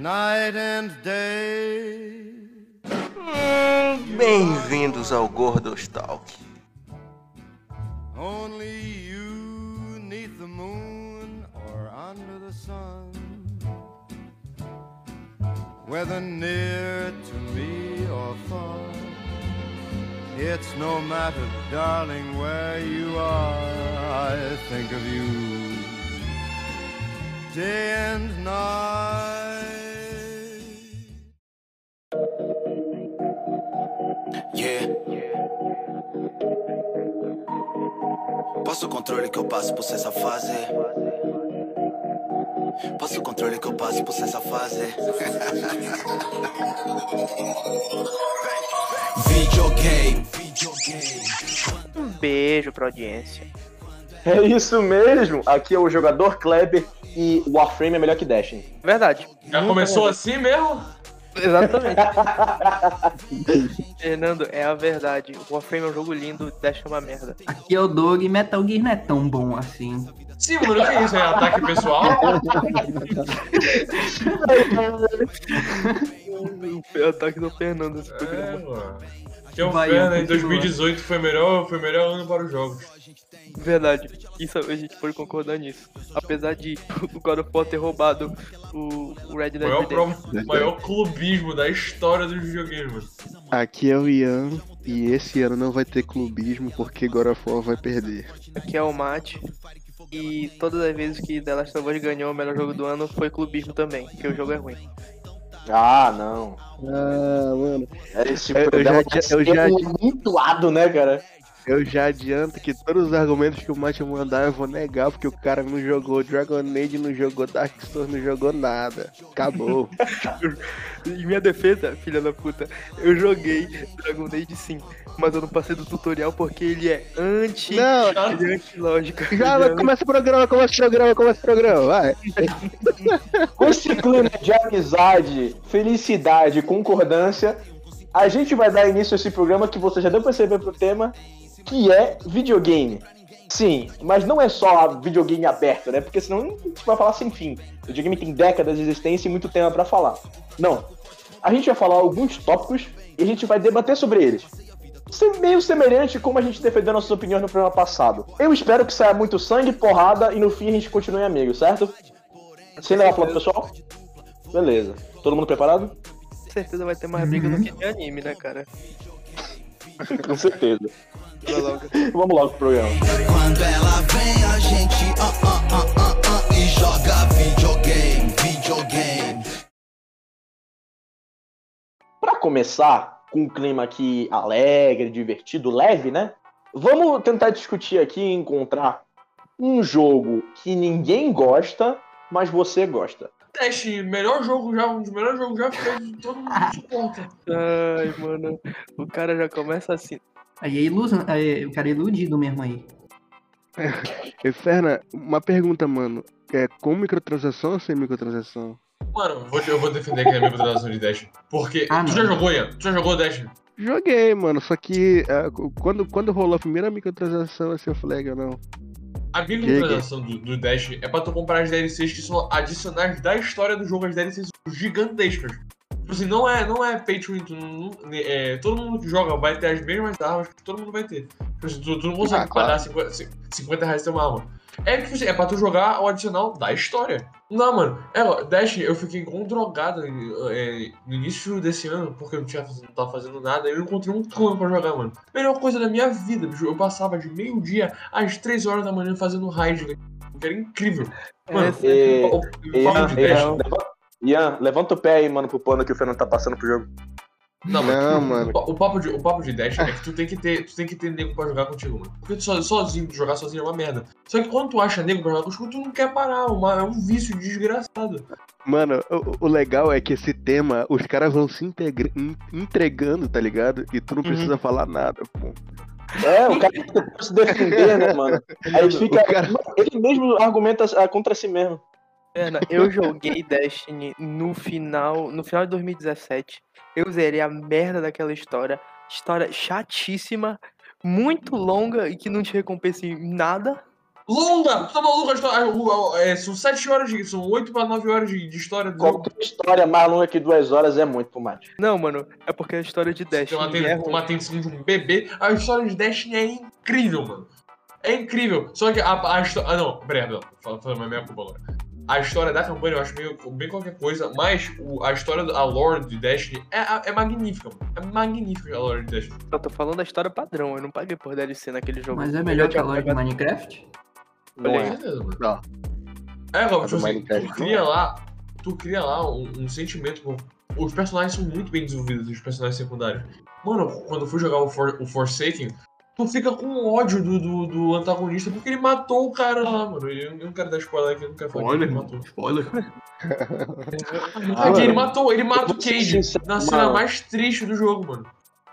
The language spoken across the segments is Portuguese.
night and day. Bem-vindos ao Gordos Talk. Only you neath the moon or under the sun. Whether near to me or far. It's no matter, darling, where you are. I think of you day and night. Passa o controle que eu passo por essa fase. Passa o controle que eu passo por essa fase. videogame, videogame. Um beijo pra audiência. É isso mesmo. Aqui é o jogador Kleber e Warframe é melhor que Destiny. Verdade. Já começou assim mesmo? Exatamente. Fernando, é a verdade. O Warframe é um jogo lindo, Dash é uma merda. Aqui é o Doug e Metal Gear não é tão bom assim. Sim, mano, o que é isso? É ataque pessoal? o ataque do Fernando esse É, programa. mano. É o Fernando, em continua. 2018 foi melhor, foi melhor ano para os jogos. Verdade. Isso a gente pode concordar nisso. Apesar de o God of War ter roubado o, o Red O Dead maior, Redemption. pro- maior clubismo da história dos videogames, mano. Aqui é o Ian e esse ano não vai ter clubismo porque God of War vai perder. Aqui é o Mate. E todas as vezes que The Last of Us ganhou o melhor jogo do ano foi clubismo também, porque o jogo é ruim. Ah, não. Ah, mano. Esse Eu- eu programa já- tá eu já- muito ado, né, cara? Eu já adianto que todos os argumentos que o Mate mandar eu vou negar, porque o cara não jogou Dragon Age, não jogou Dark Souls, não jogou nada. Acabou. Em minha defesa, filha da puta, eu joguei Dragon Age sim, mas eu não passei do tutorial porque ele é anti. Não, ele é anti-lógica. já Ele é começa o programa, começa o programa, começa o programa, vai. Com esse clima de amizade, felicidade e concordância, a gente vai dar início a esse programa que você já deu pra perceber pro tema, que é videogame. Sim, mas não é só videogame aberto, né? Porque senão a gente vai falar sem fim. O videogame tem décadas de existência e muito tema pra falar. Não. A gente vai falar alguns tópicos e a gente vai debater sobre eles. Ser meio semelhante como a gente defendeu nossas opiniões no programa passado. Eu espero que saia muito sangue, porrada e no fim a gente continue amigo, certo? Sem levar falar pro pessoal? Beleza. Todo mundo preparado? Com certeza vai ter mais briga do que de anime, né, cara? Com certeza. Logo. Vamos logo pro programa. Quando ela vem, a gente e joga videogame, videogame. Pra começar, com um clima aqui alegre, divertido, leve, né? Vamos tentar discutir aqui e encontrar um jogo que ninguém gosta, mas você gosta. Teste, melhor jogo já, um dos melhores jogos já feitos, todo mundo suporta. Ai, mano. O cara já começa assim. Aí é ilusão, aí, o cara é iludido mesmo aí. E, Ferna, uma pergunta, mano. É com microtransação ou sem microtransação? Mano, vou, eu vou defender a minha votação de Dash. Porque. Ah, tu não. já jogou, Ian? Tu já jogou Dash? Joguei, mano, só que ah, quando, quando rolou a primeira microtransação, assim, eu falei, não. A microtransação do, do Dash é pra tu comprar as DLCs que são adicionais da história do jogo, as DLCs gigantescas. Tipo assim, não é, não é pay to win, tu não- é, todo mundo que joga vai ter as mesmas armas que todo mundo vai ter. Tipo assim, tu, tu não consegue Ah, claro. pagar 50, 50 reais ter uma arma. É, tipo assim, é pra tu jogar o adicional da história. Não, mano, é, Dash, eu fiquei um drogado é, no início desse ano, porque eu não, tinha, não tava fazendo nada, eu encontrei um clã pra jogar, mano. Melhor coisa da minha vida, bicho, eu passava de meio-dia às 3 horas da manhã fazendo raid, né? que era incrível. Mano, Esse- E, o, o Ian. Ian, leva- Ian, levanta o pé aí, mano, pro pano que o Fernando tá passando pro jogo. Não, mano. Não, mano. O, o papo de, o papo de Dash é que tu tem que ter, tu tem que ter nego pra jogar contigo, mano. Porque tu so- sozinho, jogar sozinho é uma merda. Só que quando tu acha nego pra jogar contigo, tu não quer parar. Uma, é um vício desgraçado. Mano, o, o legal é que esse tema, os caras vão se integra- en- entregando, tá ligado? E tu não precisa falar nada, pô. É, o cara tenta se defender, né, mano? Aí ele fica. Cara- Ele mesmo argumenta contra si mesmo. Eu joguei Destiny no final, no final de 2017. Eu zerei a merda daquela história. História chatíssima, muito longa e que não te recompensa em nada. Longa! Tá maluco? É, são 7 horas de. São 8 pra 9 horas de, de história do jogo. Qualquer história mais longa que duas horas é muito pro mate. Não, mano, é porque a história de Tem uma, Destiny é ruim. uma atenção de um bebê. A história de Destiny é incrível, mano. É incrível. Só que a, a história. Ah, não, peraí, não. Falando a minha culpa agora. A história da campanha eu acho meio bem qualquer coisa, mas o- a história, da a lore de Destiny é, é magnífica, mano. É magnífica a lore de Destiny. Eu tô falando da história padrão, eu não paguei por DLC naquele jogo. Mas é melhor que a loja de Minecraft? Não é. certeza, mano. Não. É, Rob, tipo assim, tu cria lá. Tu cria lá um, um sentimento. Os personagens são muito bem desenvolvidos, os personagens secundários. Mano, quando eu fui jogar o, For, o Forsaken, tu fica com ódio do, do, do antagonista porque ele matou o cara lá, mano. Eu, eu não quero dar spoiler aqui, eu não quero falar que ele matou. spoiler. Ah, que ele matou, ele mata o Cage sincero, na cena mano. mais triste do jogo, mano.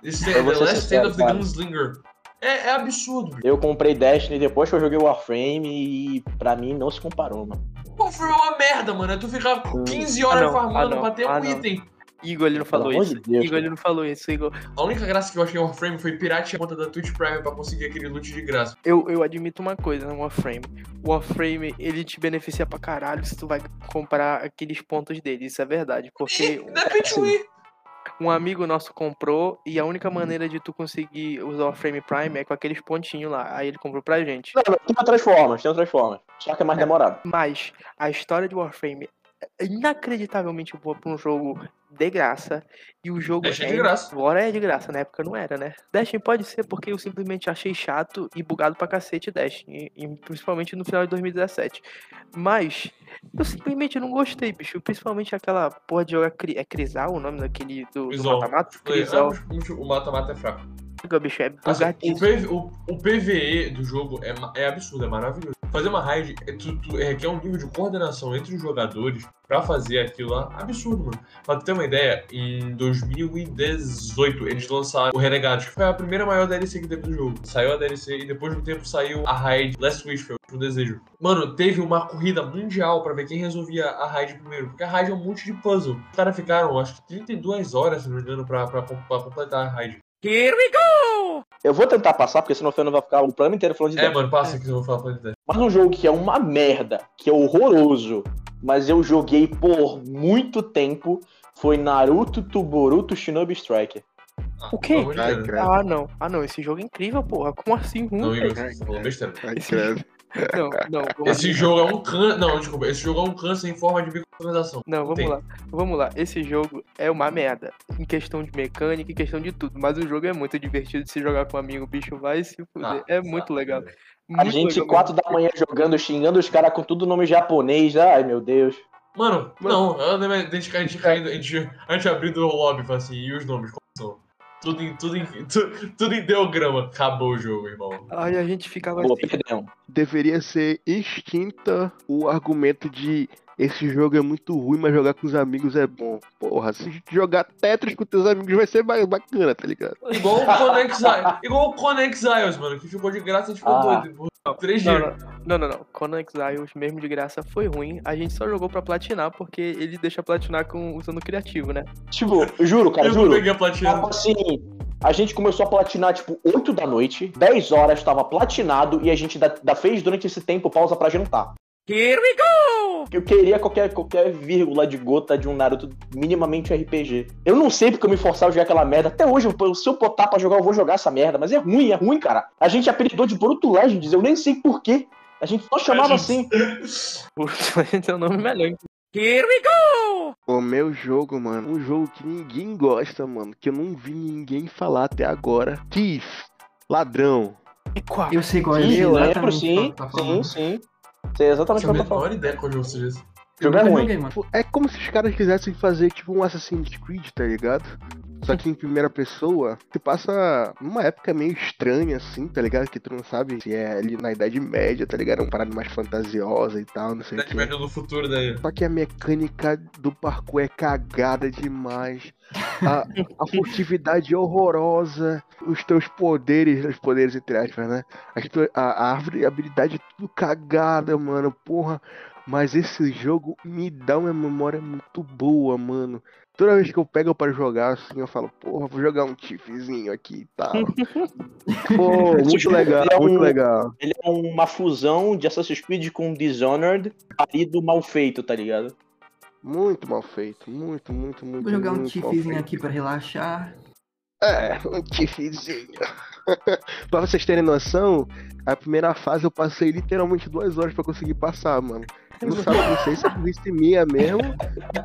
Esse é The Last sincero, Stand of the cara. Gunslinger. É, é absurdo, bicho. Eu comprei Destiny depois que eu joguei Warframe e pra mim não se comparou, mano. Pô, foi uma merda, mano. É tu ficar 15 horas Ah, não, farmando ah, não, pra ter ah, um não. Igor, ele não falou amor isso. de Deus, Igor, ele não falou isso, Igor. A única graça que eu achei em Warframe foi piratear a conta da Twitch Prime pra conseguir aquele loot de graça. Eu, eu admito uma coisa no Warframe. O Warframe, ele te beneficia pra caralho se tu vai comprar aqueles pontos dele. Isso é verdade. Porque Não é pay to win. um amigo nosso comprou e a única maneira de tu conseguir usar o Warframe Prime é com aqueles pontinhos lá. Aí ele comprou pra gente. Não, tem uma Transformers, tem uma Transformers. Só que é mais demorado. Mas a história de Warframe é inacreditavelmente boa pra um jogo de graça. E o jogo é de graça. Agora é de graça, na época não era, né? Destiny pode ser porque eu simplesmente achei chato e bugado pra cacete Destiny. E, principalmente no final de 2017. Mas eu simplesmente não gostei, bicho. Principalmente aquela porra de jogar. Cri- É Crisal o nome daquele do do? É, Crisal. O mata-mata é fraco. bicho, é Assim, o. PV o, o PVE do jogo é, é absurdo, é maravilhoso. Fazer uma raid é, tu, tu, é, requer um nível de coordenação entre os jogadores pra fazer aquilo lá. Absurdo, mano. Pra ter uma ideia, em 2018 eles lançaram o Renegados, que foi a primeira maior DLC que teve do jogo. Saiu a DLC e depois de um tempo saiu a raid Last Wish, foi o desejo. Mano, teve uma corrida mundial pra ver quem resolvia a raid primeiro, porque a raid é um monte de puzzle. Os caras ficaram, acho que 32 horas, se não me engano, pra, pra, pra completar a raid. Eu vou tentar passar, porque senão o Fernando vai ficar o plano inteiro falando de É, mano, passa que eu vou falar pra ele. Mas um jogo que é uma merda, que é horroroso, mas eu joguei por muito tempo, foi Naruto Tuboruto Shinobi Striker. O quê? De Ai. Ah, não. Ah, não. Esse jogo é incrível, porra. Como assim? ruim, Não, Igor, você falou besteira. Ai, Esse- credo. Não, não. Esse jogo é um câncer. Não, desculpa. Esse jogo é um câncer em forma de microtransação. Não, vamos Tem. lá. Vamos lá. Esse jogo é uma merda. Em questão de mecânica, em questão de tudo. Mas o jogo é muito divertido de se jogar com um amigo. O bicho vai se fuder. Ah, é muito legal. A Muito gente, legal quatro da manhã jogando, xingando os caras com tudo nome japonês. Ai, meu Deus. Mano, não, a gente, a gente a gente, a gente abrindo o lobby assim, e os nomes? Tudo em, tudo em, tu- tudo em ideograma. Acabou o jogo, irmão. Aí a gente ficava Boa, assim. perdão. Deveria ser extinta o argumento de esse jogo é muito ruim, mas jogar com os amigos é bom. Porra, se jogar Tetris com teus amigos vai ser mais bacana, tá ligado? Igual o Conex Isles. Igual o Conex Isles, mano, que ficou de graça e ficou Ah. doido. Não, dias. não, não, não. Conan Exiles, mesmo de graça, foi ruim. A gente só jogou pra platinar, porque ele deixa platinar com, usando criativo, né? Tipo, juro, cara, Eu não juro. peguei a platina. Tava assim, a gente começou a platinar, tipo, 8 da noite, 10 horas tava platinado e a gente ainda ainda fez durante esse tempo pausa pra jantar. Here we go! Eu queria qualquer, qualquer vírgula de gota de um Naruto minimamente RPG. Eu não sei porque eu me forçava a jogar aquela merda. Até hoje, eu- se eu botar pra jogar, eu vou jogar essa merda. Mas é ruim, é ruim, cara. A gente apelidou de Boruto Legends, eu nem sei porquê. A gente só chamava assim. Esse é o nome melhor. Here we go! O meu jogo, mano, um jogo que ninguém gosta, mano, que eu não vi ninguém falar até agora. Thief, ladrão. E qual? Eu sei qual é eu lembro, sim, tá sim, sim. Sei exatamente o que eu tô falando. ideia qual jogo seja esse. O jogo é ruim. joguei, mano. É como se os caras quisessem fazer tipo um Assassin's Creed, tá ligado? Só que em primeira pessoa, se passa numa época meio estranha, assim, tá ligado? Que tu não sabe se é ali na Idade Média, tá ligado? É uma parada mais fantasiosa e tal, não sei o Idade que. Média do futuro daí. Só que a mecânica do parkour é cagada demais. A, a furtividade é horrorosa. Os teus poderes, os poderes entre aspas, né? A, a árvore, a habilidade é tudo cagada, mano. Porra. Mas esse jogo me dá uma memória muito boa, mano. Toda vez que eu pego pra jogar, assim, eu falo, porra, vou jogar um Tiffzinho aqui e tal. Pô, muito legal, Ele é muito um- legal. Ele é uma fusão de Assassin's Creed com Dishonored, marido mal feito, tá ligado? Muito mal feito. Muito, muito, muito. Vou jogar um tiffzinho aqui pra relaxar. É, um Tiffzinho. pra vocês terem noção, a primeira fase eu passei literalmente duas horas pra conseguir passar, mano. Não sabe, não sei se é burrice minha mesmo,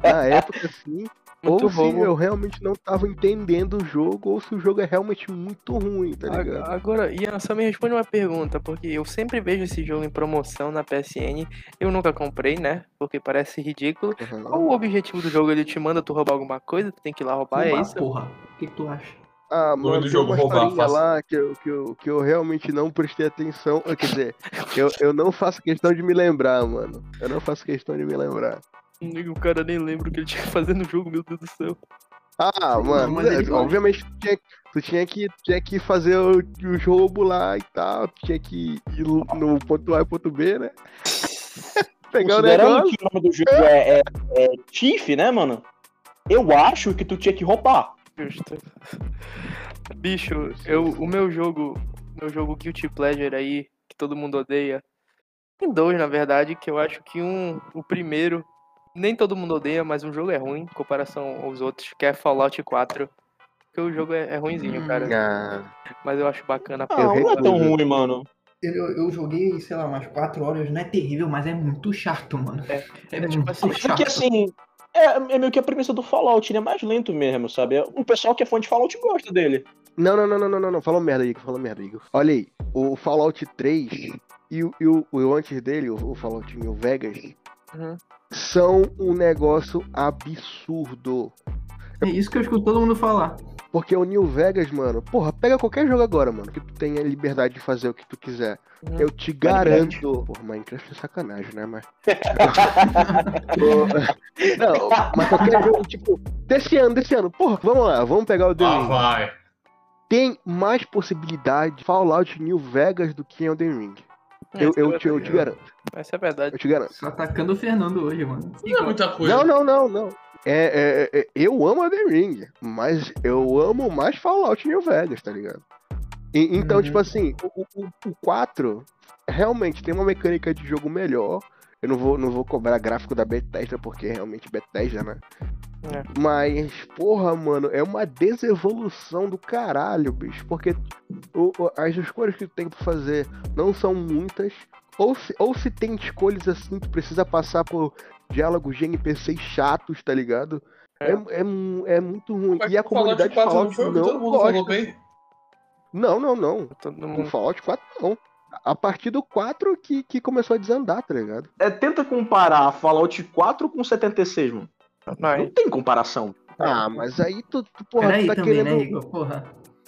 na época assim, Muito ou se eu realmente não tava entendendo o jogo, ou se o jogo é realmente muito ruim, tá ligado? Ag- Agora, Ian, só me responde uma pergunta, porque eu sempre vejo esse jogo em promoção na PSN. Eu nunca comprei, né? Porque parece ridículo. Uhum. Qual o objetivo do jogo? Ele te manda tu roubar alguma coisa? Tu tem que ir lá roubar, é Roubar, isso? porra. O que tu acha? Ah, mano, do jogo, uma roubar, lá que eu, que, eu, que eu realmente não prestei atenção. ah, Quer dizer, eu, eu não faço questão de me lembrar, mano. Eu não faço questão de me lembrar. O cara nem lembra o que ele tinha que fazer no jogo, meu Deus do céu. Ah, mano, mas é, obviamente tu tinha, tu tinha que, tinha que fazer o, o jogo lá e tal, tu tinha que ir no ponto A e ponto B, né? Pegar o negócio. que o nome do jogo é, é, é Tiff, né, mano? Eu acho que tu tinha que roubar. Justo. Bicho, eu, o meu jogo, meu jogo Guilty Pleasure aí, que todo mundo odeia, tem dois, na verdade, que eu acho que um, o primeiro, nem todo mundo odeia, mas um jogo é ruim em comparação aos outros, que é Fallout 4. Porque o jogo é, é ruinzinho, Hum. cara. Ah, Mas eu acho bacana. Não, não é tão ruim, mano. Eu, eu- joguei, sei lá, umas 4 horas, não é terrível, mas é muito chato, mano. É, É, é muito tipo assim, chato. Porque assim, é, é meio que a premissa do Fallout, ele é mais lento mesmo, sabe? O pessoal que é fã de Fallout gosta dele. Não, não, não, não, não, não, não. Falou merda, Igor. Falou merda, Igor. Olha aí, o Fallout 3 e, o- e o, o antes dele, o, o Fallout New Vegas, Uhum. são um negócio absurdo. É isso que eu escuto todo mundo falar. Porque o New Vegas, mano, porra, pega qualquer jogo agora, mano, que tu tenha liberdade de fazer o que tu quiser. Uhum. Eu te garanto. Porra, Minecraft é sacanagem, né, mas. Não, mas qualquer jogo, tipo, desse ano, desse ano, porra, vamos lá, vamos pegar o The Ah, Ring. vai. Tem mais possibilidade de Fallout New Vegas do que Elden Ring. Eu, é eu, te, eu te garanto, Essa é verdade. eu te garanto. Só atacando o Fernando hoje, mano. Não é muita coisa. Não, não, não, não. É, é, é, eu amo Elden Ring, mas eu amo mais Fallout New Vegas, tá ligado? E- então, Uhum. tipo assim, o, o, o 4 realmente tem uma mecânica de jogo melhor. Eu não vou, não vou cobrar gráfico da Bethesda, porque é realmente Bethesda, né? É. Mas, porra, mano, é uma desevolução do caralho, bicho. Porque o- o- as escolhas que tu tem pra fazer não são muitas. Ou se, ou se tem escolhas assim, tu precisa passar por diálogos de NPCs chatos, tá ligado? É, é, mu- é muito ruim. Mas e a Fallout comunidade 4 Fallout não foi não todo mundo gosta. Não, não, não. Todo O. Fallout 4 não. A partir do 4 que, que começou a desandar, tá ligado? É, tenta comparar Fallout 4 com 76, mano. Não, Não tem comparação. Ah, mas aí tu, tu porra, Peraí tu tá também, querendo. né, Igor? Porra.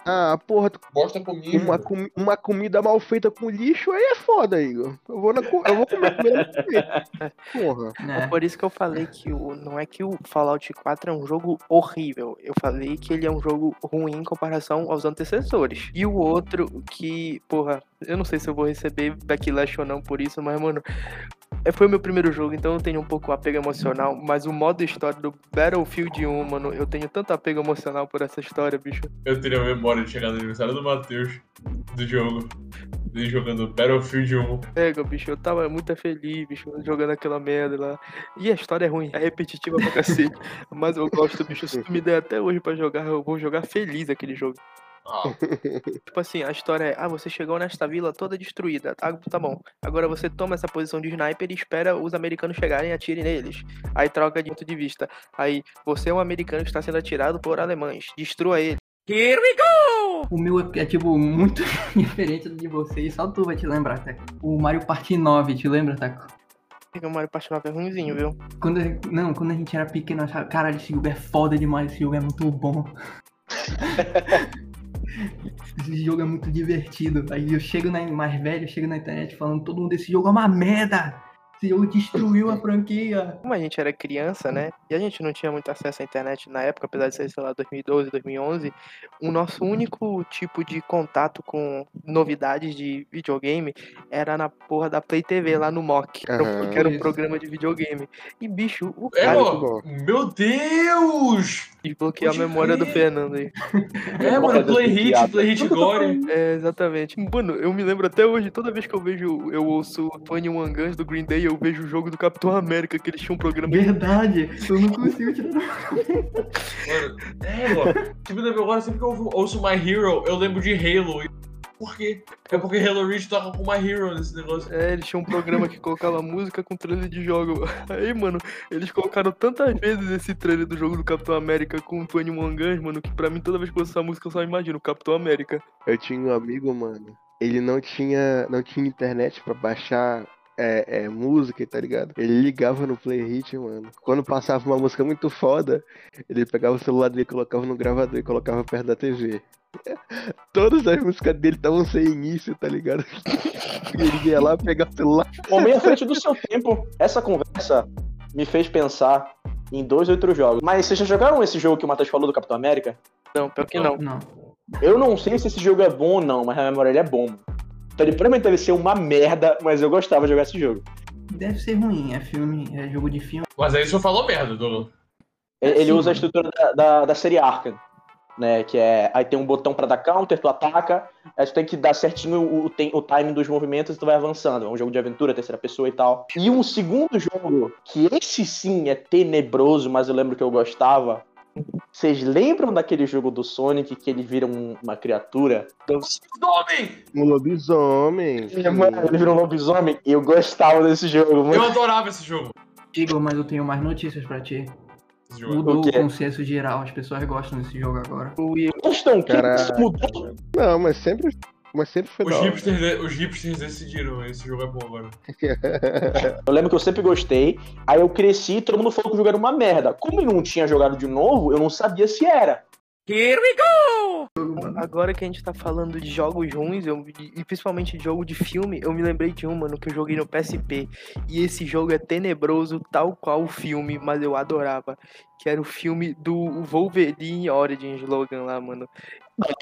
Ah, porra, tu- Bosta comigo. uma, comi- uma comida mal feita com lixo aí é foda, Igor. Eu vou, na, eu vou comer comida. Porra. É. Por isso que eu falei que o, não é que o Fallout 4 é um jogo horrível. Eu falei que ele é um jogo ruim em comparação aos antecessores. E o outro que, porra, eu não sei se eu vou receber backlash ou não por isso, mas, mano, é- foi o meu primeiro jogo, então eu tenho um pouco apego emocional. Mas o modo história do Battlefield 1, mano, eu tenho tanto apego emocional por essa história, bicho. Eu teria a memória de chegar no aniversário do Matheus do jogo. Ele jogando Battlefield 1. Pega, bicho, eu tava muito feliz, bicho, jogando aquela merda lá. E a história é ruim, é repetitiva pra cacete. Mas eu gosto, bicho. Se tu me der até hoje pra jogar, eu vou jogar feliz aquele jogo. Ah, Tipo assim, a história é, ah, você chegou nesta vila toda destruída, tá, tá bom. Agora você toma essa posição de sniper e espera os americanos chegarem e atire neles. Aí troca de ponto de vista. Aí, você é um americano que está sendo atirado por alemães. Destrua ele. Here we go! O meu é, é, tipo, muito diferente do de vocês, só tu vai te lembrar, Taco. O Mario Party 9, te lembra, Taco? Fica o Mario Party 9 é ruimzinho, viu? Quando, não, quando a gente era pequeno, eu achava, caralho, esse jogo é foda demais, esse jogo é muito bom. esse jogo é muito divertido. Aí eu chego na, mais velho, eu chego na internet falando, todo mundo, esse jogo é uma merda. Destruiu a franquia. Como a gente era criança, né? E a gente não tinha muito acesso à internet na época, apesar de ser, sei lá, 2012, 2011. O nosso único tipo de contato com novidades de videogame era na porra da Play TV, lá no MOC, que era um- Aham. que era um programa de videogame. E, bicho, o É, cara ó, bom. meu Deus! Desbloqueou a pode memória do crer. Fernando aí. É, mano, Play desbloqueado. Hit, Play Hit Gore. É, exatamente. Mano, eu me lembro até hoje, toda vez que eu vejo, eu ouço Tony One Guns do Green Day, eu vejo o jogo do Capitão América, que eles tinham um programa de Verdade, eu não consigo tirar. Mano, é, ó. Tipo, agora, sempre que eu ouço My Hero, eu lembro de Halo. Por quê? É porque Halo Reach toca com My Hero nesse negócio. É, eles tinham um programa que colocava música com trailer de jogo. Aí, mano, eles colocaram tantas vezes esse trailer do jogo do Capitão América com o Tony Guns, mano, que pra mim toda vez que eu ouço essa música eu só imagino o Capitão América. Eu tinha um amigo, mano. Ele não tinha, não tinha internet pra baixar é, é, música, tá ligado? Ele ligava no Play Hit, mano. Quando passava uma música muito foda, ele pegava o celular dele, colocava no gravador e colocava perto da TV. Todas as músicas dele estavam sem início, tá ligado? Ele ia lá pegar o celular. Homem à frente do seu tempo. Essa conversa me fez pensar em dois outros jogos. Mas vocês já jogaram esse jogo que o Matheus falou do Capitão América? Não, pior que não. Não. Eu não sei se esse jogo é bom ou não, mas na memória ele é bom. Então ele provavelmente deve ser uma merda, mas eu gostava de jogar esse jogo. Deve ser ruim, é filme, é jogo de filme. Mas aí o senhor falou merda, Douglas. Ele, ele Sim. usa a estrutura da, da, da série Arkham, né? Que é. Aí tem um botão pra dar counter, tu ataca, aí tu tem que dar certinho o, o, tem- o timing dos movimentos e tu vai avançando. É um jogo de aventura, terceira pessoa e tal. E um segundo jogo, que esse sim é tenebroso, mas eu lembro que eu gostava. Vocês lembram daquele jogo do Sonic que ele vira um- uma criatura? Um lobisomem. Ele, mano, ele vira um lobisomem? Eu gostava desse jogo. Muito Eu adorava esse jogo. Igor, mas eu tenho mais notícias pra ti. Jogo. Mudou O o, consenso geral, as pessoas gostam desse jogo agora. O Will- Gostam, que Cara- mudou? Não, mas sempre, mas sempre foi Os da hora. hipsters, os hipsters decidiram, esse jogo é bom agora. Eu lembro que eu sempre gostei. Aí eu cresci e todo mundo falou que o jogo era uma merda. Como eu não tinha jogado de novo, eu não sabia se era. Here we go! Agora que a gente tá falando de jogos ruins, eu- e principalmente de jogo de filme, eu me lembrei de um, mano, que eu joguei no PSP. E esse jogo é tenebroso, tal qual o filme, mas eu adorava. Que era o filme do Wolverine Origins Logan lá, mano.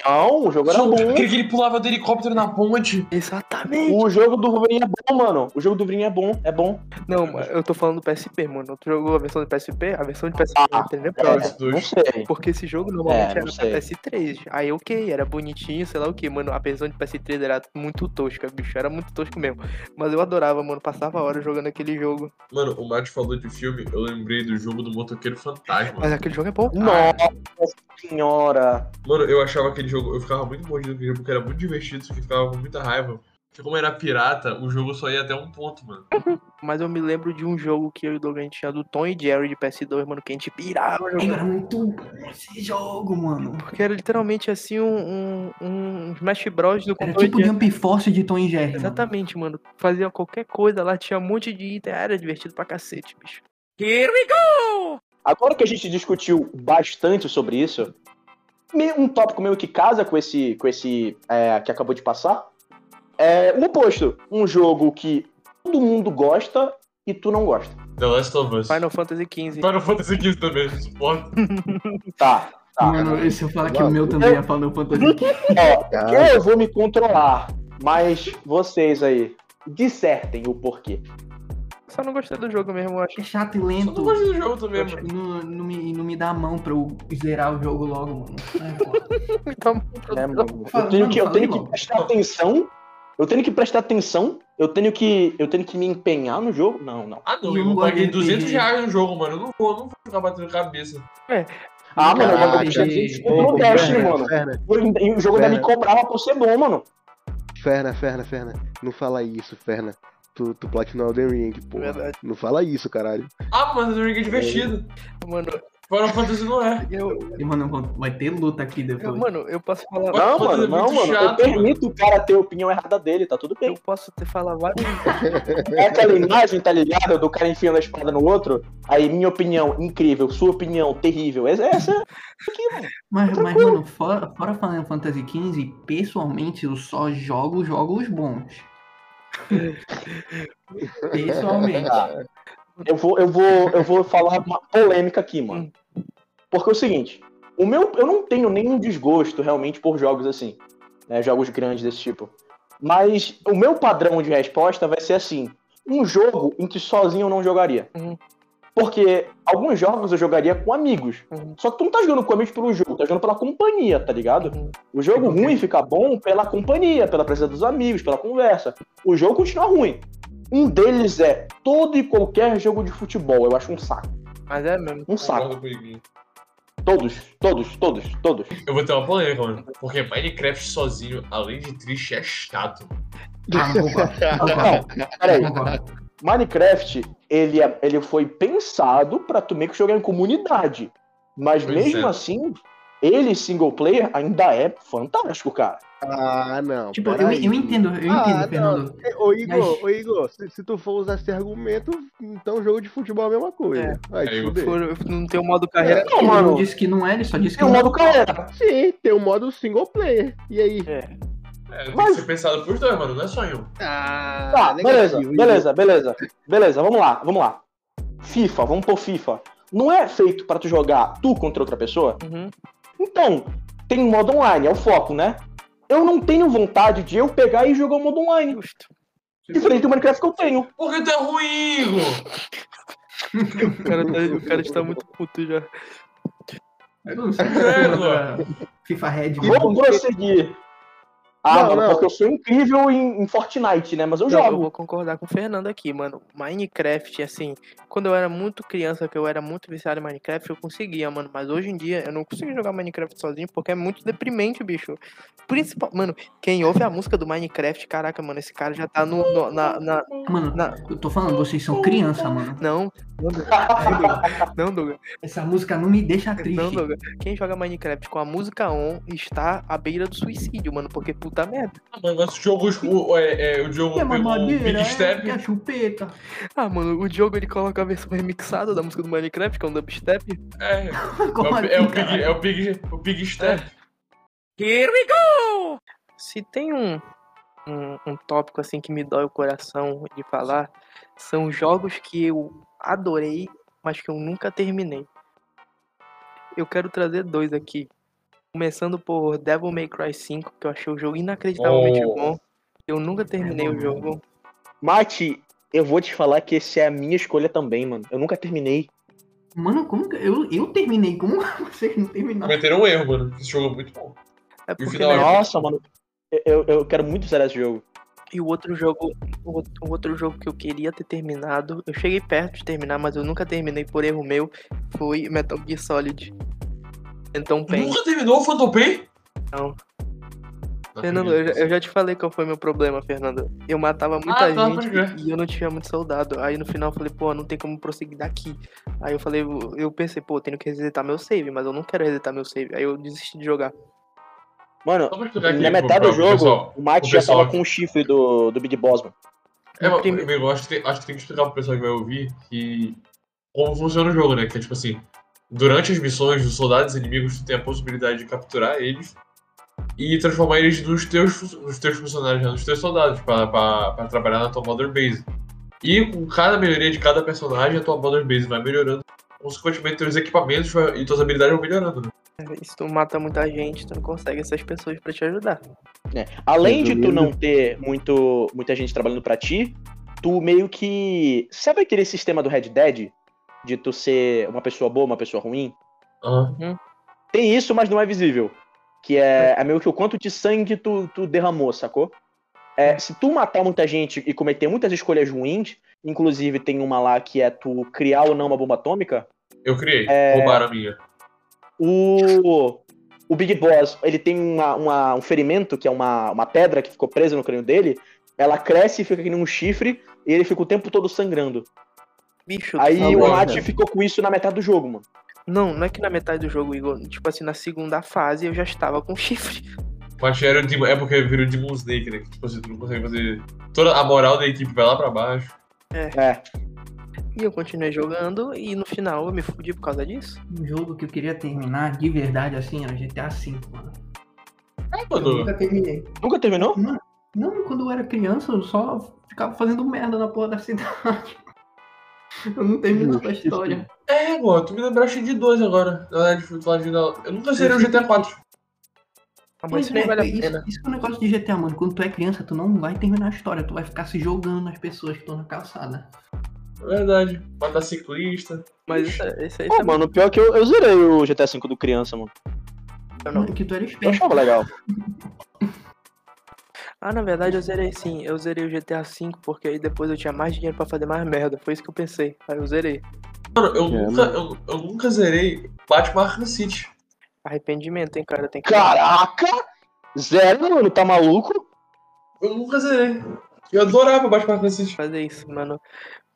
Não, o jogo era bom. Aquele que ele pulava do helicóptero na ponte. Exatamente! O jogo do Wolverine é bom, mano. O jogo do Wolverine é bom, é bom. Não, eu tô falando do PSP, mano. Tu jogou a versão do PSP? A versão de PSP Ah, é. É, não sei. Porque esse jogo normalmente É, era sei. PS3. Aí ok, era bonitinho, sei lá o que, mano. A versão de PS3 era muito tosca, bicho. Era muito tosco mesmo. Mas eu adorava, mano. Passava a hora jogando aquele jogo. Mano, o Matt falou de filme, eu lembrei do jogo do motoqueiro fantasma. Mas aquele jogo é bom. Nossa senhora. Mano, eu achava aquele jogo, eu ficava muito mordido com ele porque era muito divertido, só que ficava com muita raiva. Porque como era pirata, o jogo só ia até um ponto, mano. Mas eu me lembro de um jogo que eu e o Douglas tinha do Tom e Jerry de PS2, mano, que a gente pirava Era muito bom esse jogo, mano. Porque era literalmente assim um, um, um Smash Bros. do Era tipo de... Jump Force de Tom e Jerry. mano. Exatamente, mano. Fazia qualquer coisa lá, tinha um monte de item. Era divertido pra cacete, bicho. Here we go! Agora que a gente discutiu bastante sobre isso, um tópico meio que casa com esse, com esse é, que acabou de passar, é o oposto. Um jogo que todo mundo gosta e tu não gosta. The Last of Us. Final Fantasy XV. Final Fantasy XV também, não suporto. Tá, tá. Mano, e se eu falar que o meu também é Final Fantasy Cara, eu vou me controlar, mas vocês aí, dissertem o porquê. Só não gostei do jogo mesmo, eu acho. É chato e Eu lento. não gosto do jogo também, mano. E não, não me, não me dá a mão pra eu zerar o jogo logo, mano. Pô. Então, É, mano, eu tenho que, eu tenho que mano. prestar atenção. Eu tenho que prestar atenção. Eu tenho que, eu tenho que me empenhar no jogo. Não, não. Ah, não, eu, eu não paguei gosto de 200 RPG. reais no jogo, mano. Eu não vou, não vou ficar batendo cabeça. Ah, mano, eu vou deixar no teste, mano. E o jogo ainda me cobrava por ser bom, mano. Ferna, Ferna, Ferna. Não fala isso, Ferna. Tu, tu platinou Elden Ring, pô. Verdade. Não fala isso, caralho. Ah, mas o Ring é divertido. mano, Final Fantasy não é. eu, E, mano, vai ter luta aqui eu- depois. mano, eu posso falar. Não, mano, é não, mano. Eu chato, permito o cara ter a opinião errada dele, tá tudo Eu bem. posso ter falar vários. É aquela imagem, tá ligado? Do cara enfiando a espada no outro. Aí, minha opinião, incrível. Sua opinião, terrível. Essa essa é aqui, mano. Mas, mas mano, fora, fora Final Fantasy XV, pessoalmente eu só jogo jogos bons. Pessoalmente. Tá. Eu vou, eu vou, eu vou falar uma polêmica aqui, mano. Porque é o seguinte, o meu, eu não tenho nenhum desgosto realmente por jogos assim, né, jogos grandes desse tipo. Mas o meu padrão de resposta vai ser assim: um jogo em que sozinho eu não jogaria. Uhum. Porque alguns jogos eu jogaria com amigos. Uhum. Só que tu não tá jogando com amigos pelo jogo, tá jogando pela companhia, tá ligado? Uhum. O jogo ruim fica bom pela companhia, pela presença dos amigos, pela conversa. O jogo continua ruim. Um deles é todo e qualquer jogo de futebol. Eu acho um saco. Mas é mesmo. Um saco. Todos, todos, todos, todos. Eu vou ter uma polêmica, mano. Porque Minecraft sozinho, além de triste, é chato. Ah, não. Não concordo. Peraí. Não. Minecraft, ele, é- ele foi pensado pra tu meio que jogar em comunidade. Mas Pois mesmo é. assim, ele single player ainda é fantástico, cara. Ah, não. Tipo, eu, eu entendo, eu Ah, entendo, não. Fernando. É, Ô Igor, Mas- ô Igor, se, se tu for usar esse argumento, então jogo de futebol é a mesma coisa. É. Vai eu. For- não tem o modo carreira. Não, ele mano. não disse que não é, ele só disse que Tem o não modo carreira. Sim, tem o modo single player. E aí? É. É, tem Mas- que ser pensado pros dois, mano. Não é só em um. Ah, Tá, beleza, negativo, beleza, beleza. Beleza, vamos lá, vamos lá. FIFA, vamos pôr FIFA. Não é feito pra tu jogar tu contra outra pessoa? Uhum. Então, tem um modo online, é o foco, né? Eu não tenho vontade de eu pegar e jogar o modo online. Justo. Diferente do Minecraft que eu tenho. Porque tu é ruim, Igor! O cara, tá, o cara está muito puto já. Eu não sei. É, FIFA Red. Vou prosseguir. Ah, Não, mano, não. porque eu sou incrível em, em Fortnite, né? Mas eu Não, eu jogo. vou concordar com o Fernando aqui, mano. Minecraft, assim, quando eu era muito criança, que eu era muito viciado em Minecraft, eu conseguia, mano. Mas hoje em dia eu não consigo jogar Minecraft sozinho porque é muito deprimente, bicho. Principal, mano, quem ouve a música do Minecraft, caraca, mano, esse cara já tá no, no- na, na, Mano, na- eu tô falando, vocês são criança, mano. Não, não, Douglas. Não, Douglas. Essa música não me deixa triste. Não, Douglas. Quem joga Minecraft com a música on está à beira do suicídio, mano. Porque puta merda. Ah, Mas mas o jogo, o, é, é, o jogo É pegou o mamadeira, Big é, Step. é chupeta. Ah, mano, o Diogo ele coloca a versão remixada da música do Minecraft, que é um dubstep. É, é, o, assim, é, o Big, é o Big, o Big Step. Here we go! Se tem um, um, um tópico assim que me dói o coração de falar, são jogos que eu adorei, mas que eu nunca terminei. Eu quero trazer dois aqui. Começando por Devil May Cry 5, que eu achei o jogo inacreditavelmente Oh. bom. Eu nunca terminei o jogo. Mate, eu vou te falar que esse é a minha escolha também, mano. Eu nunca terminei. Mano, como que. Eu, eu terminei, como vocês não terminaram? Cometeram um erro, mano. Esse jogo é muito bom. É porque final é- né, Nossa, mano. Eu, eu quero muito zerar esse jogo. E o outro jogo, o outro- o outro jogo que eu queria ter terminado, eu cheguei perto de terminar, mas eu nunca terminei por erro meu, foi Metal Gear Solid. Então, Pain. Nunca terminou o Phantom Pain? Não. Não Fernando, eu já, eu já te falei qual foi meu problema, Fernando. Eu matava muita Ah, tá, gente crer. e eu não tinha muito soldado. Aí no final eu falei, pô, não tem como prosseguir daqui. Aí eu falei, eu- eu pensei, pô, eu tenho que resetar meu save, mas eu não quero resetar meu save. Aí eu desisti de jogar. Mano, aqui na metade pro- do jogo, pessoal. o Mate o já tava aqui. com o chifre do, do Big Boss, mano. É, amigo, acho que, tem, acho que tem que explicar pro pessoal que vai ouvir que como funciona o jogo, né? Que é tipo assim, durante as missões, os soldados inimigos, tu tem a possibilidade de capturar eles e transformar eles nos teus, nos teus funcionários, né, nos teus soldados, pra trabalhar na tua Mother Base. E com cada melhoria de cada personagem, a tua Mother Base vai melhorando. Consequentemente, teus equipamentos e tuas habilidades vão melhorando, né? Se tu mata muita gente, tu não consegue essas pessoas pra te ajudar. né? Além de tu não ter muito, muita gente trabalhando pra ti, tu meio que. Sabe aquele sistema do Red Dead? De tu ser uma pessoa boa, uma pessoa ruim? Aham. Tem isso, mas não é visível. Que é, é meio que o quanto de sangue tu, tu derramou, sacou? É, se tu matar muita gente e cometer muitas escolhas ruins, inclusive tem uma lá que é tu criar ou não uma bomba atômica, Eu criei, É. roubaram a minha. o, o Big Boss, ele tem uma- uma- um ferimento, que é uma, uma pedra que ficou presa no crânio dele, ela cresce e fica que nem um chifre, e ele fica o tempo todo sangrando. Bicho, Aí falou- o Mate ficou com isso na metade do jogo, mano. Não, não é que na metade do jogo, Igor. Tipo assim, na segunda fase eu já estava com chifre. Mas era o Demon- é porque virou Demon Snake, né? Tipo assim, tu não consegue fazer. Toda a moral da equipe vai lá pra baixo. É. E eu continuei jogando e no final eu me fudi por causa disso. Um jogo que eu queria terminar de verdade assim era GTA V, mano. É, Eu mano. nunca terminei. Nunca terminou? Não, quando eu era criança, eu só ficava fazendo merda na porra da cidade. Eu não terminava a história. É, igual, tu me lembraste de dois agora. Falar de. Eu nunca zerei o GTA 4. Ah, mas isso é, vale a isso, pena. isso que é um negócio de GTA, mano. Quando tu é criança, tu não vai terminar a história. Tu vai ficar se jogando nas pessoas que estão na calçada. Verdade. Matar ciclista. Mas isso, é- isso aí Pô, mano, pior que eu, eu zerei o GTA V do criança, mano. eu não. Mano, que tu era Eu esperto. achava legal. Ah, na verdade eu zerei sim. Eu zerei o GTA V porque aí depois eu tinha mais dinheiro pra fazer mais merda. Foi isso que eu pensei. Aí eu zerei. Mano, eu, É, nunca, eu, eu nunca zerei Batman Arkham City. Arrependimento, hein, cara. Tem que. Caraca! Zero, mano, tá maluco? Eu nunca zerei. Eu adorava Batman Arkham City. fazer isso, mano.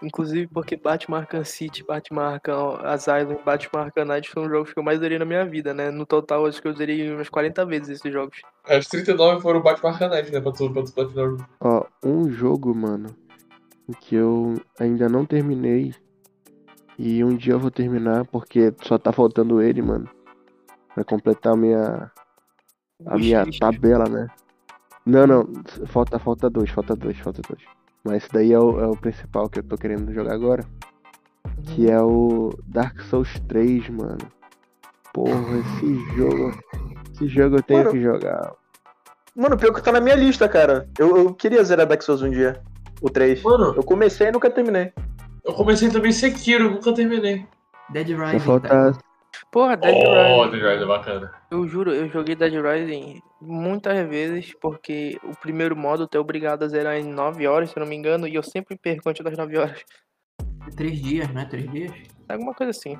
Inclusive porque Batman Arkham City, Batman Arkham Asylum Batman Arkham Knight foram os jogos que eu mais zerei na minha vida, né? No total, acho que eu zerei umas 40 vezes esses jogos. As 39 foram Batman Arkham Knight, né? Pra tu, pra tu platinar o jogo. Ó, um jogo, mano, que eu ainda não terminei. E um dia eu vou terminar porque só tá faltando ele, mano. Pra completar a minha, a minha tabela, né? Não, não, falta, falta dois, falta dois, falta dois. Mas esse daí é o, é o principal que eu tô querendo jogar agora. Que é o Dark Souls 3, mano. Porra, esse jogo. Esse jogo eu tenho Mano, que jogar. Mano, pior que tá na minha lista, cara. Eu, eu queria zerar Dark Souls um dia. O 3. Mano, Eu comecei e nunca terminei. eu comecei também Sekiro, nunca terminei. Dead Só Rising, falta. tá? Porra, Dead Oh, Rising. Dead Rising é bacana. Eu juro, eu joguei Dead Rising muitas vezes porque o primeiro modo tu é obrigado a zerar em 9 horas, se eu não me engano, e eu sempre perco antes das 9 horas. Três dias, não é? Três dias? Alguma coisa assim.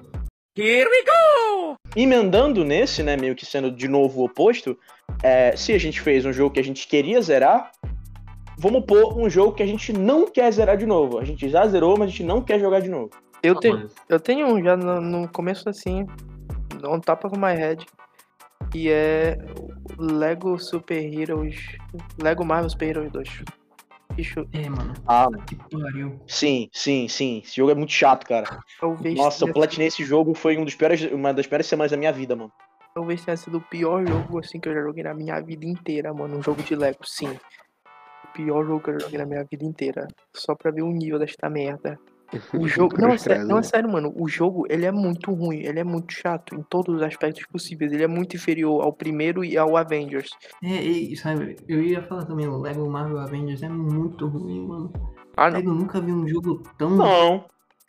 Here we go! Emendando nesse, né, meio que sendo de novo o oposto, é, se a gente fez um jogo que a gente queria zerar, vamos pôr um jogo que a gente não quer zerar de novo. A gente já zerou, mas a gente não quer jogar de novo. Eu, tenho, mano. eu tenho um já no, no começo assim, on top of my head, que é Lego Super Heroes, Lego Marvel Super Heroes 2. Bicho, É, mano. Ah, Que pariu. sim, sim, sim. Esse jogo é muito chato, cara. talvez, Nossa, eu platinei esse jogo, foi um dos piores, uma das piores semanas da minha vida, mano. talvez tenha sido o pior jogo assim que eu já joguei na minha vida inteira, mano. Um jogo de Lego, sim. O pior jogo que eu joguei na minha vida inteira. Só pra ver o nível desta merda. O jogo. Não, é sério, não, é sério, mano. O jogo, ele é muito ruim. Ele é muito chato em todos os aspectos possíveis. Ele é muito inferior ao primeiro e ao Avengers. É, e, sabe, eu ia falar também, o Lego Marvel Avengers é muito ruim, mano. Ah, não. Lego nunca vi um jogo tão Não,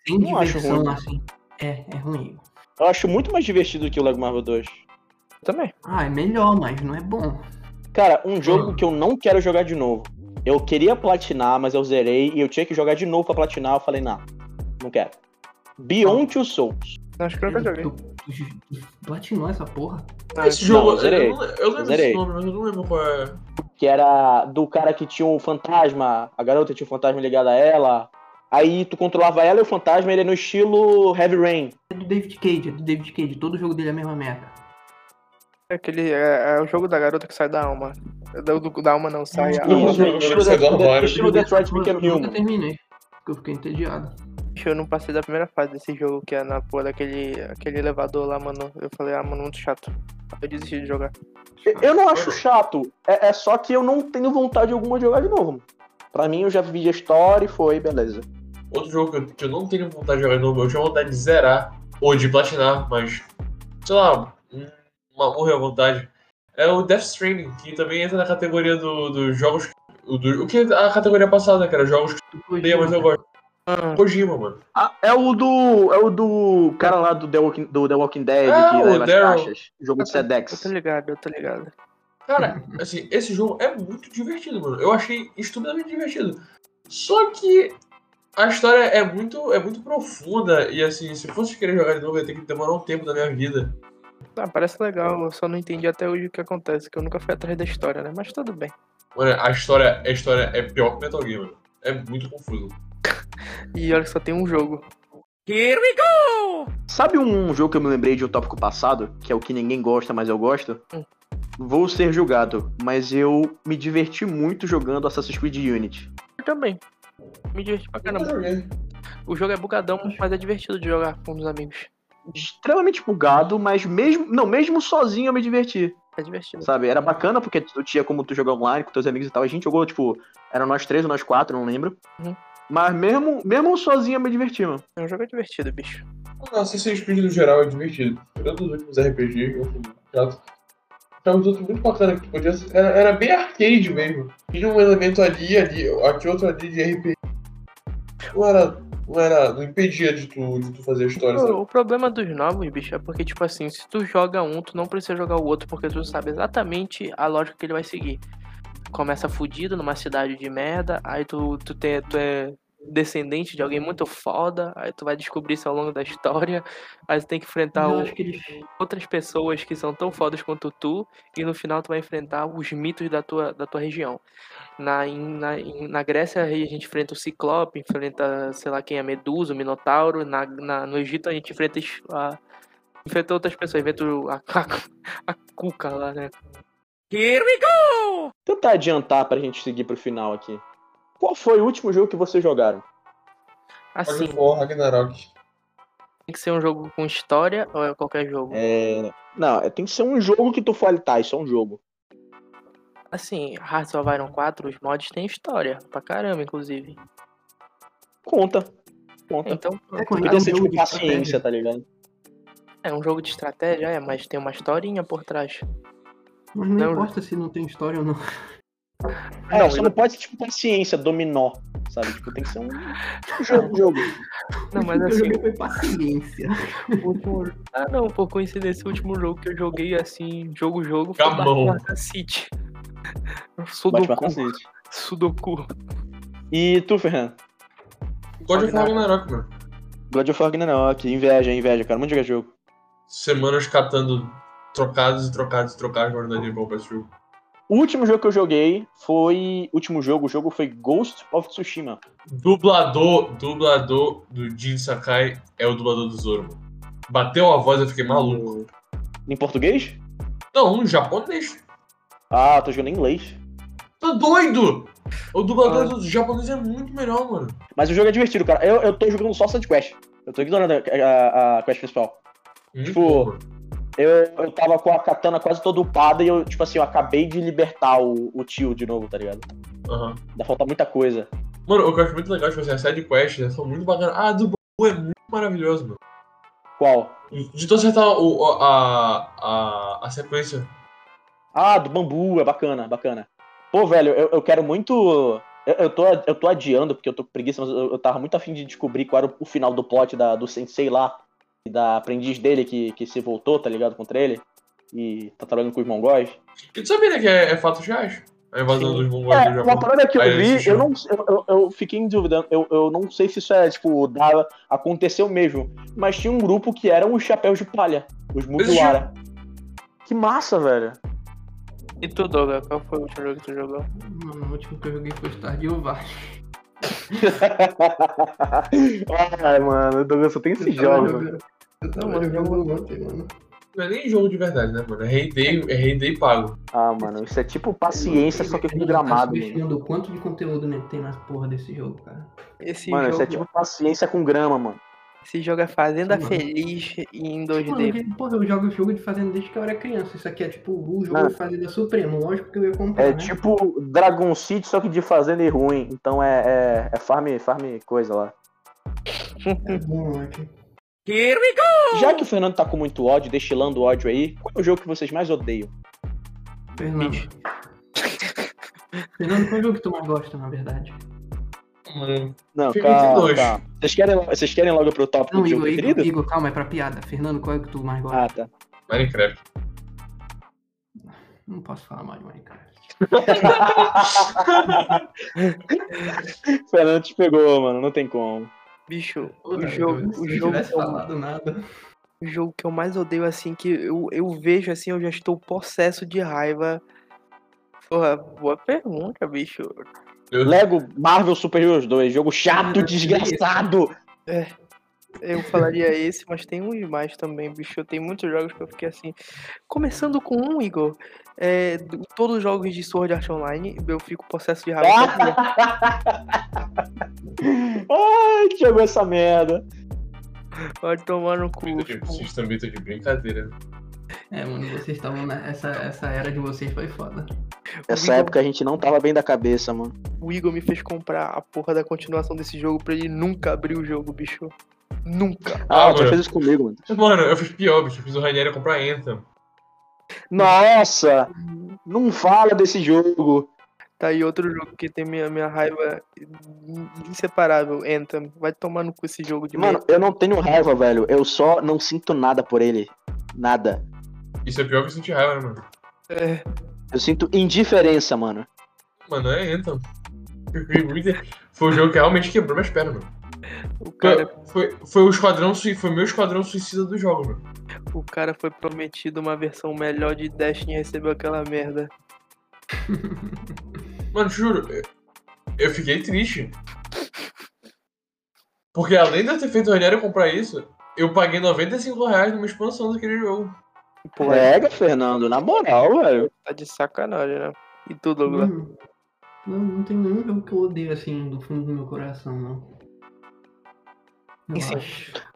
sem não acho ruim. assim. É, é ruim. eu acho muito mais divertido que o Lego Marvel 2. Também. Ah, é melhor, mas não é bom. Cara, um jogo Hum. que eu não quero jogar de novo. Eu queria platinar, mas eu zerei e eu tinha que jogar de novo pra platinar. Eu falei, não, não quero. Beyond Two Souls. Acho que eu nunca joguei. Tu, tu, tu platinou essa porra? Ah, Esse jogo, eu zerei. eu, não- eu lembro Zerei. esse nome, mas eu não lembro qual é. Que era do cara que tinha um fantasma. A garota tinha um fantasma ligado a ela. Aí tu controlava ela e o fantasma, ele é no estilo Heavy Rain. É do David Cage, é do David Cage. Todo jogo dele é a mesma merda. É aquele. É, é o jogo da garota que sai da alma. É Do, do- da alma não, sai a Não, alma. Estilo, Detroit Eu Become nunca Human. terminei, porque eu fiquei entediado. Eu não passei da primeira fase desse jogo, que é na porra daquele aquele elevador lá, mano. Eu falei, ah, mano, muito chato. Eu desisti de jogar. Eu não acho chato, é, é só que eu não tenho vontade alguma de jogar de novo. Pra mim, eu já vi a história e foi, beleza. Outro jogo que eu, que eu não tenho vontade de jogar de novo, eu tinha vontade de zerar, ou de platinar, mas, sei lá, hum, uma morrer à vontade. É o Death Stranding, que também entra na categoria do- dos jogos. O, do, o que a categoria passada, que era jogos que Tu eu odeio, mas eu gosto. Ah, Kojima, mano. Ah, é o do. É o do cara lá do The Walking, do The Walking Dead, Ah, que o leva as Daryl. caixas. Jogo de eu Sedex. tô ligado, eu tô ligado. Cara, assim, esse jogo é muito divertido, mano. Eu achei estupidamente divertido. Só que a história é muito, é muito profunda e assim, se eu fosse querer jogar de novo, ia ter que demorar um tempo da minha vida. Ah, parece legal, eu só não entendi até hoje o que acontece, que eu nunca fui atrás da história, né? Mas tudo bem. Mano, a história, a história é pior que Metal Gear, mano. É muito confuso. E olha que só tem um jogo. Here we go! Sabe um jogo que eu me lembrei de um tópico passado, que é o que ninguém gosta, mas eu gosto? Hum. Vou ser julgado, mas eu me diverti muito jogando Assassin's Creed Unity. Eu também. Me diverti pra caramba. O jogo é bugadão, mas é divertido de jogar com os amigos. Extremamente bugado, mas mesmo. Não, mesmo sozinho eu me diverti. É divertido. sabe? Era bacana porque tu tinha como tu jogar online com teus amigos e tal. A gente jogou, tipo, era nós três ou nós quatro, não lembro. Uhum. Mas mesmo, mesmo sozinho eu me diverti, mano. É um jogo divertido, bicho. Não, Assassin's Creed no geral é divertido. Tirando os últimos RPG, eu fui chato. Outros muito bacana que tu podia. Era, era bem arcade mesmo. Tinha um elemento ali, ali, aqui outro ali de RPG. Não era. Não era. Não impedia de tu, de tu fazer história? O, o problema dos novos, bicho, é porque, tipo assim, se tu joga um, tu não precisa jogar o outro, porque tu sabe exatamente a lógica que ele vai seguir. Começa fudido numa cidade de merda, aí tu, tu, tem, tu é descendente de alguém muito foda, aí tu vai descobrir isso ao longo da história, aí tu tem que enfrentar o- que eles. outras pessoas que são tão fodas quanto tu, e no final tu vai enfrentar os mitos da tua, da tua região. Na, em- na, em- na Grécia a gente enfrenta o Ciclope, enfrenta, sei lá quem, a Medusa, o Minotauro. Na, na- no Egito a gente enfrenta, a, enfrenta outras pessoas, enfrenta o- a, a, a Cuca lá, né? Here we go! Tentar adiantar pra gente seguir pro final aqui. Qual foi o último jogo que vocês jogaram? Assim, War, Ragnarok. tem que ser um jogo com história ou é qualquer jogo? É... Não, é- tem que ser um jogo que tu fale, tá, isso é um jogo. Assim, Hearts of Iron 4, os mods têm história, pra caramba, inclusive. Conta. Conta. Então, É, um ser jogo tipo de paciência, estratégia. tá ligado? é um jogo de estratégia, é, mas tem uma historinha por trás. Mas não, Não, importa se não tem história ou não. É, Não, só eu- não pode ser tipo paciência, dominó, sabe? Tipo, tem que ser um jogo. jogo. Não, mas eu assim, joguei foi paciência. Último... Ah, não, por coincidência, o último jogo que eu joguei assim, jogo jogo, foi. Batman City. Sudoku. pra. Sudoku. E tu, Fernando? God of War, Ragnarok, mano. God of War Ragnarok, inveja, inveja, cara. Muito jogar jogo. Semanas catando trocados e trocados e trocados guardando dinheiro pra comprar esse jogo. O último jogo que eu joguei foi. Último jogo, o jogo foi Ghost of Tsushima. Dublador, dublador do Jin Sakai é o dublador do Zoro. Bateu a voz, eu fiquei maluco. Em português? Não, um japonês. Ah, tô jogando em inglês. Tá doido? O dublador do japonês é muito melhor, mano. Mas o jogo é divertido, cara. Eu, eu tô jogando só side quest. Eu tô ignorando a, a, a quest principal. Muito Tipo, mano. Eu, eu tava com a katana quase toda upada e eu, tipo assim, eu acabei de libertar o, o tio de novo, tá ligado? Aham. Ainda falta muita coisa. Mano, o que eu acho muito legal, tipo assim, as sidequests né, são muito bacanas. Ah, a do Babu é muito maravilhoso, mano. Qual? De tu acertar o, a, a, a sequência. Ah, do bambu, é bacana, bacana. Pô, velho, eu, eu quero muito. Eu, eu, tô, eu tô adiando, porque eu tô com preguiça, mas eu, eu tava muito afim de descobrir qual era o, o final do plot da, do sensei lá, da aprendiz dele que, que se voltou, tá ligado, contra ele. E tá trabalhando com os mongóis. E tu sabia né, que é, é fatos reais? A invasão Sim. dos mongóis É, do uma Japão. parada que eu Aí vi, eu não eu, eu, eu fiquei em dúvida. Eu, eu não sei se isso é, tipo, da, aconteceu mesmo. Mas tinha um grupo que eram os chapéus de palha, os Mugiwara. Que massa, velho. E tu, Doga, qual foi o último jogo que tu jogou? Mano, o último que eu joguei foi Stardew Valley. Ai, mano, o Douglas só tem esses jogos. Eu tava Não, mano, jogando ontem, mano. Não é nem jogo de verdade, né, mano? É rei é rei pago. Ah, mano, isso é tipo paciência, só que com gramado, Tá mano. o quanto de conteúdo né, tem na porra desse jogo, cara. Esse Mano, isso jogo, é tipo paciência com grama, mano. esse jogo é Fazenda Sim, mano. Feliz e em Mano, 2D. que- porra, eu jogo jogo de fazenda desde que eu era criança. Isso aqui é tipo o jogo Ah. de fazenda supremo. Lógico que eu ia comprar, É né? tipo Dragon City, só que de fazenda e ruim. Então é, é, é farm, farm coisa lá. É bom, moleque. Here we go! Já que o Fernando tá com muito ódio, destilando ódio aí, qual é o jogo que vocês mais odeiam? Fernando. Fernando, qual jogo que tu mais gosta, na verdade? Mano, Não, Fica calma, entre dois. calma. Vocês querem, vocês querem logo pro tópico Não, do jogo Igor, Igor, preferido? Igor, calma, é pra piada. Fernando, qual é que tu mais gosta? Ah, tá. Minecraft. Não posso falar mal de Minecraft. Fernando te pegou, mano, não tem como. Bicho, Porra, o jogo, eu- o jogo, tivesse que eu, falado nada. o jogo que eu mais odeio, assim, que eu, eu vejo assim, eu já estou possesso de raiva. Porra, boa pergunta, bicho. Eu, Lego Marvel Super Heroes 2, jogo chato, desgraçado. Eu falaria esse, mas tem uns mais também, bicho. Tem muitos jogos que eu fiquei assim. Começando com um, Igor. É, do- todos os jogos de Sword Art Online, eu fico possesso de raiva. Ai, que jogou essa merda. Pode tomar no cu. Vocês também estão de brincadeira. É, mano, vocês estavam nessa essa era de vocês foi foda. Essa Igor- época a gente não tava bem da cabeça, mano. O Igor me fez comprar a porra da continuação desse jogo pra ele nunca abrir o jogo, bicho. Nunca. Ah, Ah, tu fez isso comigo, mano. Mano, eu fiz pior, bicho. Eu fiz o Rainieri comprar Anthem. Nossa! Não fala desse jogo. Tá aí outro jogo que tem minha, minha raiva in- inseparável, Anthem. Vai tomar no cu esse jogo de Mano, eu não tenho raiva, velho. Eu só não sinto nada por ele. Nada. Isso é pior que eu senti raiva, né, mano? É, Eu sinto indiferença, mano. Mano, é Anthem. Foi o jogo que realmente quebrou minhas pernas, mano. O Foi, cara, foi, foi o esquadrão foi meu esquadrão suicida do jogo, mano. o cara foi prometido uma versão melhor de Destiny e recebeu aquela merda. Mano, juro, eu- fiquei triste. Porque além de eu ter feito o Ranieri comprar isso, eu paguei 95 reais numa expansão daquele jogo. Pô, é, Pega, Fernando, na moral, velho. tá de sacanagem, né? E tu, Douglas? Mano, não, não tem nenhum jogo que eu odeio assim do fundo do meu coração, não.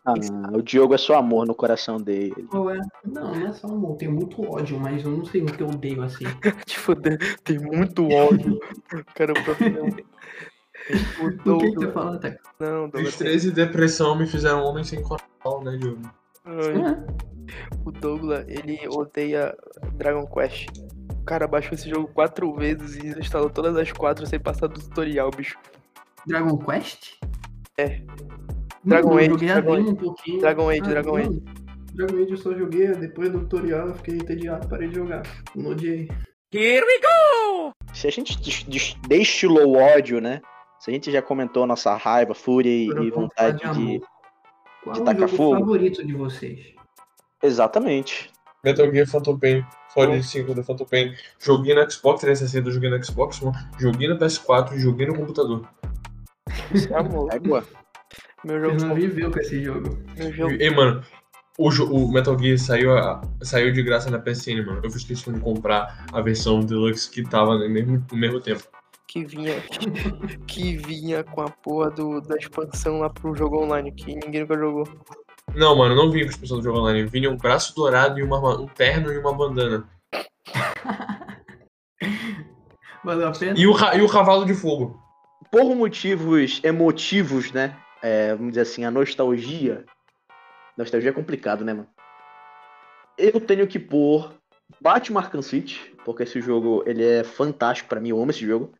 Ah, o Diogo é só amor no coração dele. É? Não, não é só amor, tem muito ódio, mas eu não sei o que eu odeio assim. Te fuder, tem muito ódio. Cara, o próprio. O O que você fala, Teco? Não, Douglas. Tristeza e depressão me fizeram um homem sem coração, né, Diogo? É. O Douglas, ele odeia Dragon Quest. O cara baixou esse jogo quatro vezes e instalou todas as quatro sem passar do tutorial, bicho. Dragon Quest? É. Dragon eu Age, joguei a Dragon demo um pouquinho. Dragon Age, Ah, Dragon Age. Dragon Age eu só joguei, depois do tutorial eu fiquei entediado, parei de jogar. Não odiei. Here we go! Se a gente des- des- destilou o ódio, né? Se a gente já comentou nossa raiva, fúria e, e vontade de. Qual de é o tacar fogo? favorito de vocês? Exatamente. Metal Gear Phantom Pain, Solid 5 do Phantom Pain. Joguei no Xbox 360, eu joguei no Xbox One, joguei no PS4 e joguei no computador. Isso é amor. Égua. Meu Você jogo, não viveu com esse jogo. meu jogo. E, mano, o, o Metal Gear saiu, a- saiu de graça na PSN, mano. Eu fiz questão de comprar a versão Deluxe que tava no mesmo, no mesmo tempo. que vinha que vinha com a porra do, da expansão lá pro jogo online que ninguém nunca jogou. Não, mano, não vinha com a expansão do jogo online. Vinha um braço dourado e uma, um terno e uma bandana. Valeu a pena? E o, e o cavalo de fogo. Por motivos emotivos, né? É, vamos dizer assim, a nostalgia. Nostalgia é complicado, né, mano? Eu tenho que pôr Batman Arkham City, porque esse jogo ele é fantástico pra mim, eu amo esse jogo.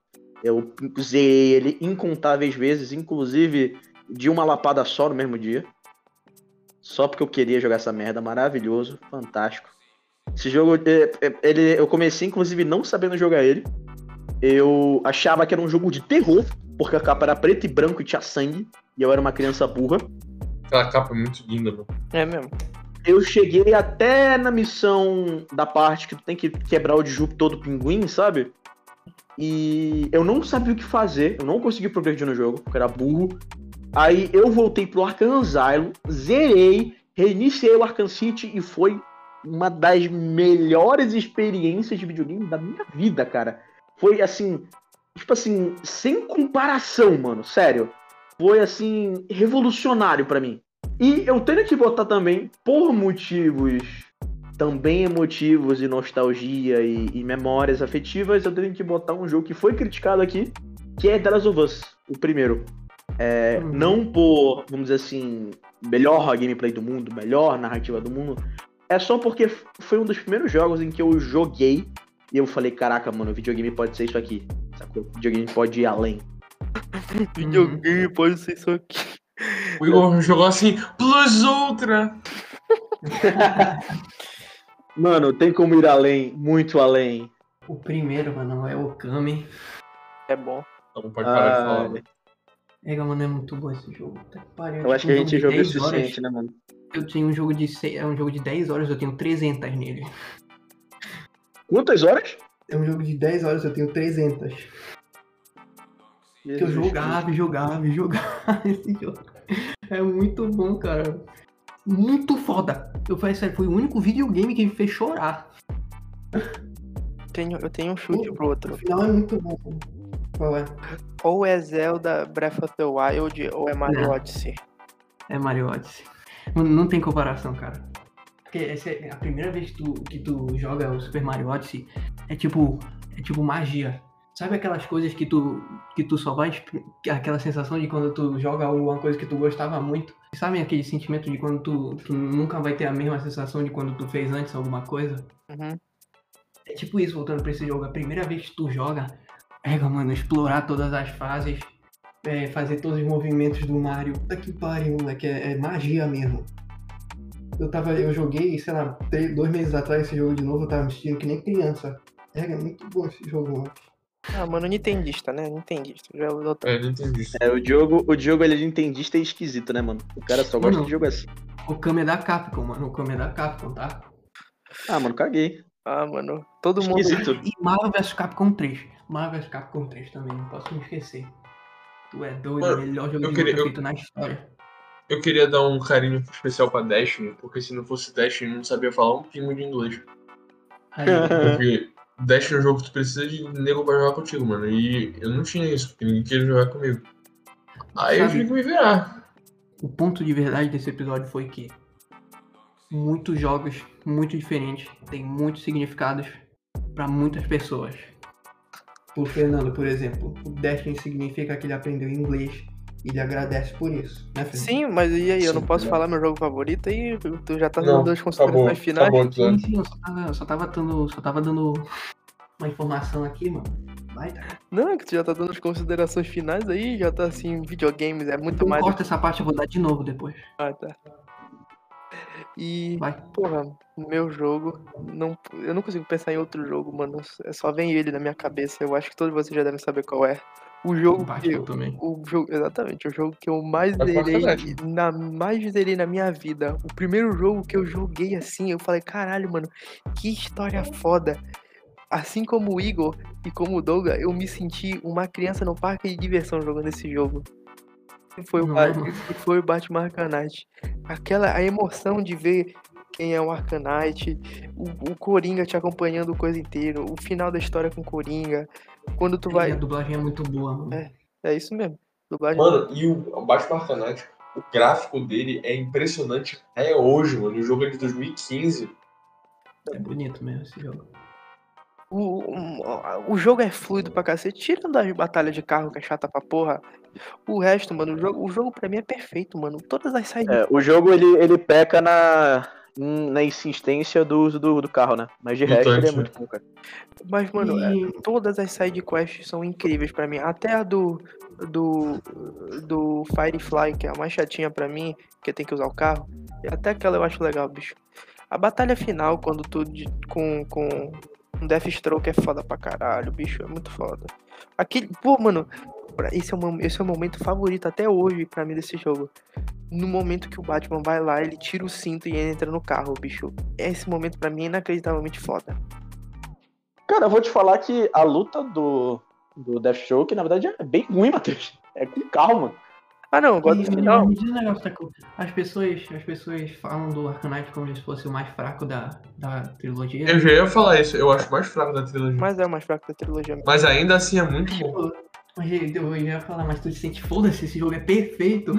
Eu usei ele incontáveis vezes, inclusive de uma lapada só no mesmo dia. Só porque eu queria jogar essa merda, maravilhoso, fantástico. Esse jogo, é, é, ele, eu comecei inclusive não sabendo jogar ele. Eu achava que era um jogo de terror, porque a capa era preto e branco e tinha sangue, e eu era uma criança burra. Aquela capa é muito linda, mano. É mesmo. Eu cheguei até na missão da parte que tu tem que quebrar o disjuntor do pinguim, sabe? E eu não sabia o que fazer, eu não consegui progredir no jogo, porque era burro. Aí eu voltei pro Arkham Asylum, zerei, reiniciei o Arkham City e foi uma das melhores experiências de videogame da minha vida, cara. Foi assim, tipo assim, sem comparação, mano, sério. Foi assim, revolucionário pra mim. E eu tenho que botar também, por motivos também emotivos e nostalgia e, e memórias afetivas, eu tenho que botar um jogo que foi criticado aqui, que é The Last of Us, o primeiro. É, Uhum. Não por, vamos dizer assim, melhor gameplay do mundo, melhor narrativa do mundo, é só porque foi um dos primeiros jogos em que eu joguei e eu falei, caraca, mano, videogame pode ser isso aqui, sacou? Videogame pode ir além. Videogame pode ser isso aqui. O Igor jogou assim, plus ultra. Mano, tem como ir além, muito além. O primeiro, mano, é o Kami. É bom. Não, pode parar de falar. mano. É, mano, é muito bom esse jogo. Que pariu. Eu acho que a um gente jogo jogou o de 10 horas. suficiente, né, mano? Eu tinha um jogo de seis, é um jogo de 10 horas, eu tenho 300 nele. Quantas horas? É um jogo de 10 horas, eu tenho 300. Que eu jogava, e jogava, e jogava esse jogo. É muito bom, cara. Muito foda. Eu falei sério, foi o único videogame que me fez chorar. Tenho, eu tenho um chute pro O outro. final é muito bom. Qual é? Ou é Zelda Breath of the Wild ou é Mario Não. Odyssey. É Mario Odyssey. Mano, não tem comparação, cara. Porque essa é a primeira vez que tu, que tu joga o Super Mario Odyssey, é tipo, é tipo magia. Sabe aquelas coisas que tu, que tu só vai. exp- Aquela sensação de quando tu joga alguma coisa que tu gostava muito. Sabe aquele sentimento de quando tu, tu nunca vai ter a mesma sensação de quando tu fez antes alguma coisa? Uhum. É tipo isso, voltando pra esse jogo. A primeira vez que tu joga, pega, mano, explorar todas as fases, é, fazer todos os movimentos do Mario. Puta que pariu, moleque, é, é magia mesmo. Eu tava, eu joguei, sei lá, três, dois meses atrás esse jogo de novo, eu tava me sentindo que nem criança. É, é muito bom esse jogo, mano. Ah, mano, Nintendista, né? Nintendista. Já. É, não entendi isso. É, o Diogo, o Diogo ele é nintendista e esquisito, né, mano? O cara só gosta Mano. de jogo assim. O Kame é da Capcom, mano. O Kame é da Capcom, tá? Ah, mano, caguei. Ah, mano, todo mundo. Esquisito. E Marvel vs Capcom 3. Marvel vs Capcom 3 também, não posso me esquecer. Tu é doido, Mano, o melhor jogo eu de queria- luta eu- feito na história. Eu queria dar um carinho especial pra Destiny, porque se não fosse Destiny, eu não sabia falar um pingo de inglês. Aí, Porque Destiny é um jogo que tu precisa de nego pra jogar contigo, mano. E eu não tinha isso, porque ninguém queria jogar comigo. Aí eu Sabe- tive que me virar. o ponto de verdade desse episódio foi que muitos jogos muito diferentes têm muitos significados pra muitas pessoas. O Fernando, por exemplo, o Destiny significa que ele aprendeu inglês ele agradece por isso, né, Fernando? Sim, mas e aí? Eu não Sim, posso né? falar meu jogo favorito aí? Tu já tá dando as considerações finais? acabou Sim, sim, eu só tava, só tava dando, só tava dando uma informação aqui, mano. Vai, tá. Não, é que tu já tá dando as considerações finais aí, já tá assim, videogames, é muito Então mais. corta essa parte, eu vou dar de novo depois. Ah, tá. E, Vai. porra, o meu jogo, não, eu não consigo pensar em outro jogo, mano. É só vem ele na minha cabeça. Eu acho que todos vocês já devem saber qual é. O jogo que Batman eu, também. o jogo, exatamente, o jogo que eu mais zerei na mais zerei na minha vida. O primeiro jogo que eu joguei assim, eu falei, caralho, mano, que história foda. Assim como o Igor e como o Douglas, eu me senti uma criança no parque de diversão jogando esse jogo. E foi o, Não, Ba- mano. e foi o Batman Arcanite. Aquela a emoção de ver quem é o Arcanite, o, o Coringa te acompanhando o coisa inteira, o final da história com o Coringa, quando tu E vai, a dublagem é muito boa, mano. É. é isso mesmo. Dublagem Mano, e o Batman Arcanite, o gráfico dele é impressionante até hoje, mano. O jogo é de 2015. É bonito mesmo esse jogo. O, o, o jogo é fluido pra cacete, tirando as batalhas de carro que é chata pra porra. O resto, mano, o jogo, o jogo pra mim é perfeito, mano. Todas as side É, o jogo ele, ele peca na, na insistência do uso do, do carro, né? Mas de Do resto ele é muito bom, cara. Mas, mano, é, E- todas as side quests são incríveis pra mim. Até a do, do, do Firefly, que é a mais chatinha pra mim, que tem que usar o carro. e Até aquela eu acho legal, bicho. A batalha final, quando tu de- com, com um Deathstroke é foda pra caralho, bicho. É muito foda. Aquele. Pô, mano, pra- esse é, o, esse é o momento favorito até hoje pra mim desse jogo. No momento que o Batman vai lá, ele tira o cinto e entra no carro, bicho. Esse momento pra mim é inacreditavelmente foda. Cara, eu vou te falar que a luta do, do Deathstroke, na verdade, é bem ruim, Matheus. É com carro, mano. Ah, não, eu gosto do final. me diz um negócio. As pessoas, as pessoas falam do Arcanite como se fosse o mais fraco da, da trilogia. Eu já ia falar isso, eu acho mais fraco da trilogia. Mas, Mas é o mais fraco da trilogia. ainda assim é muito bom. Eu ia falar, mas tu te sente foda-se, esse jogo é perfeito.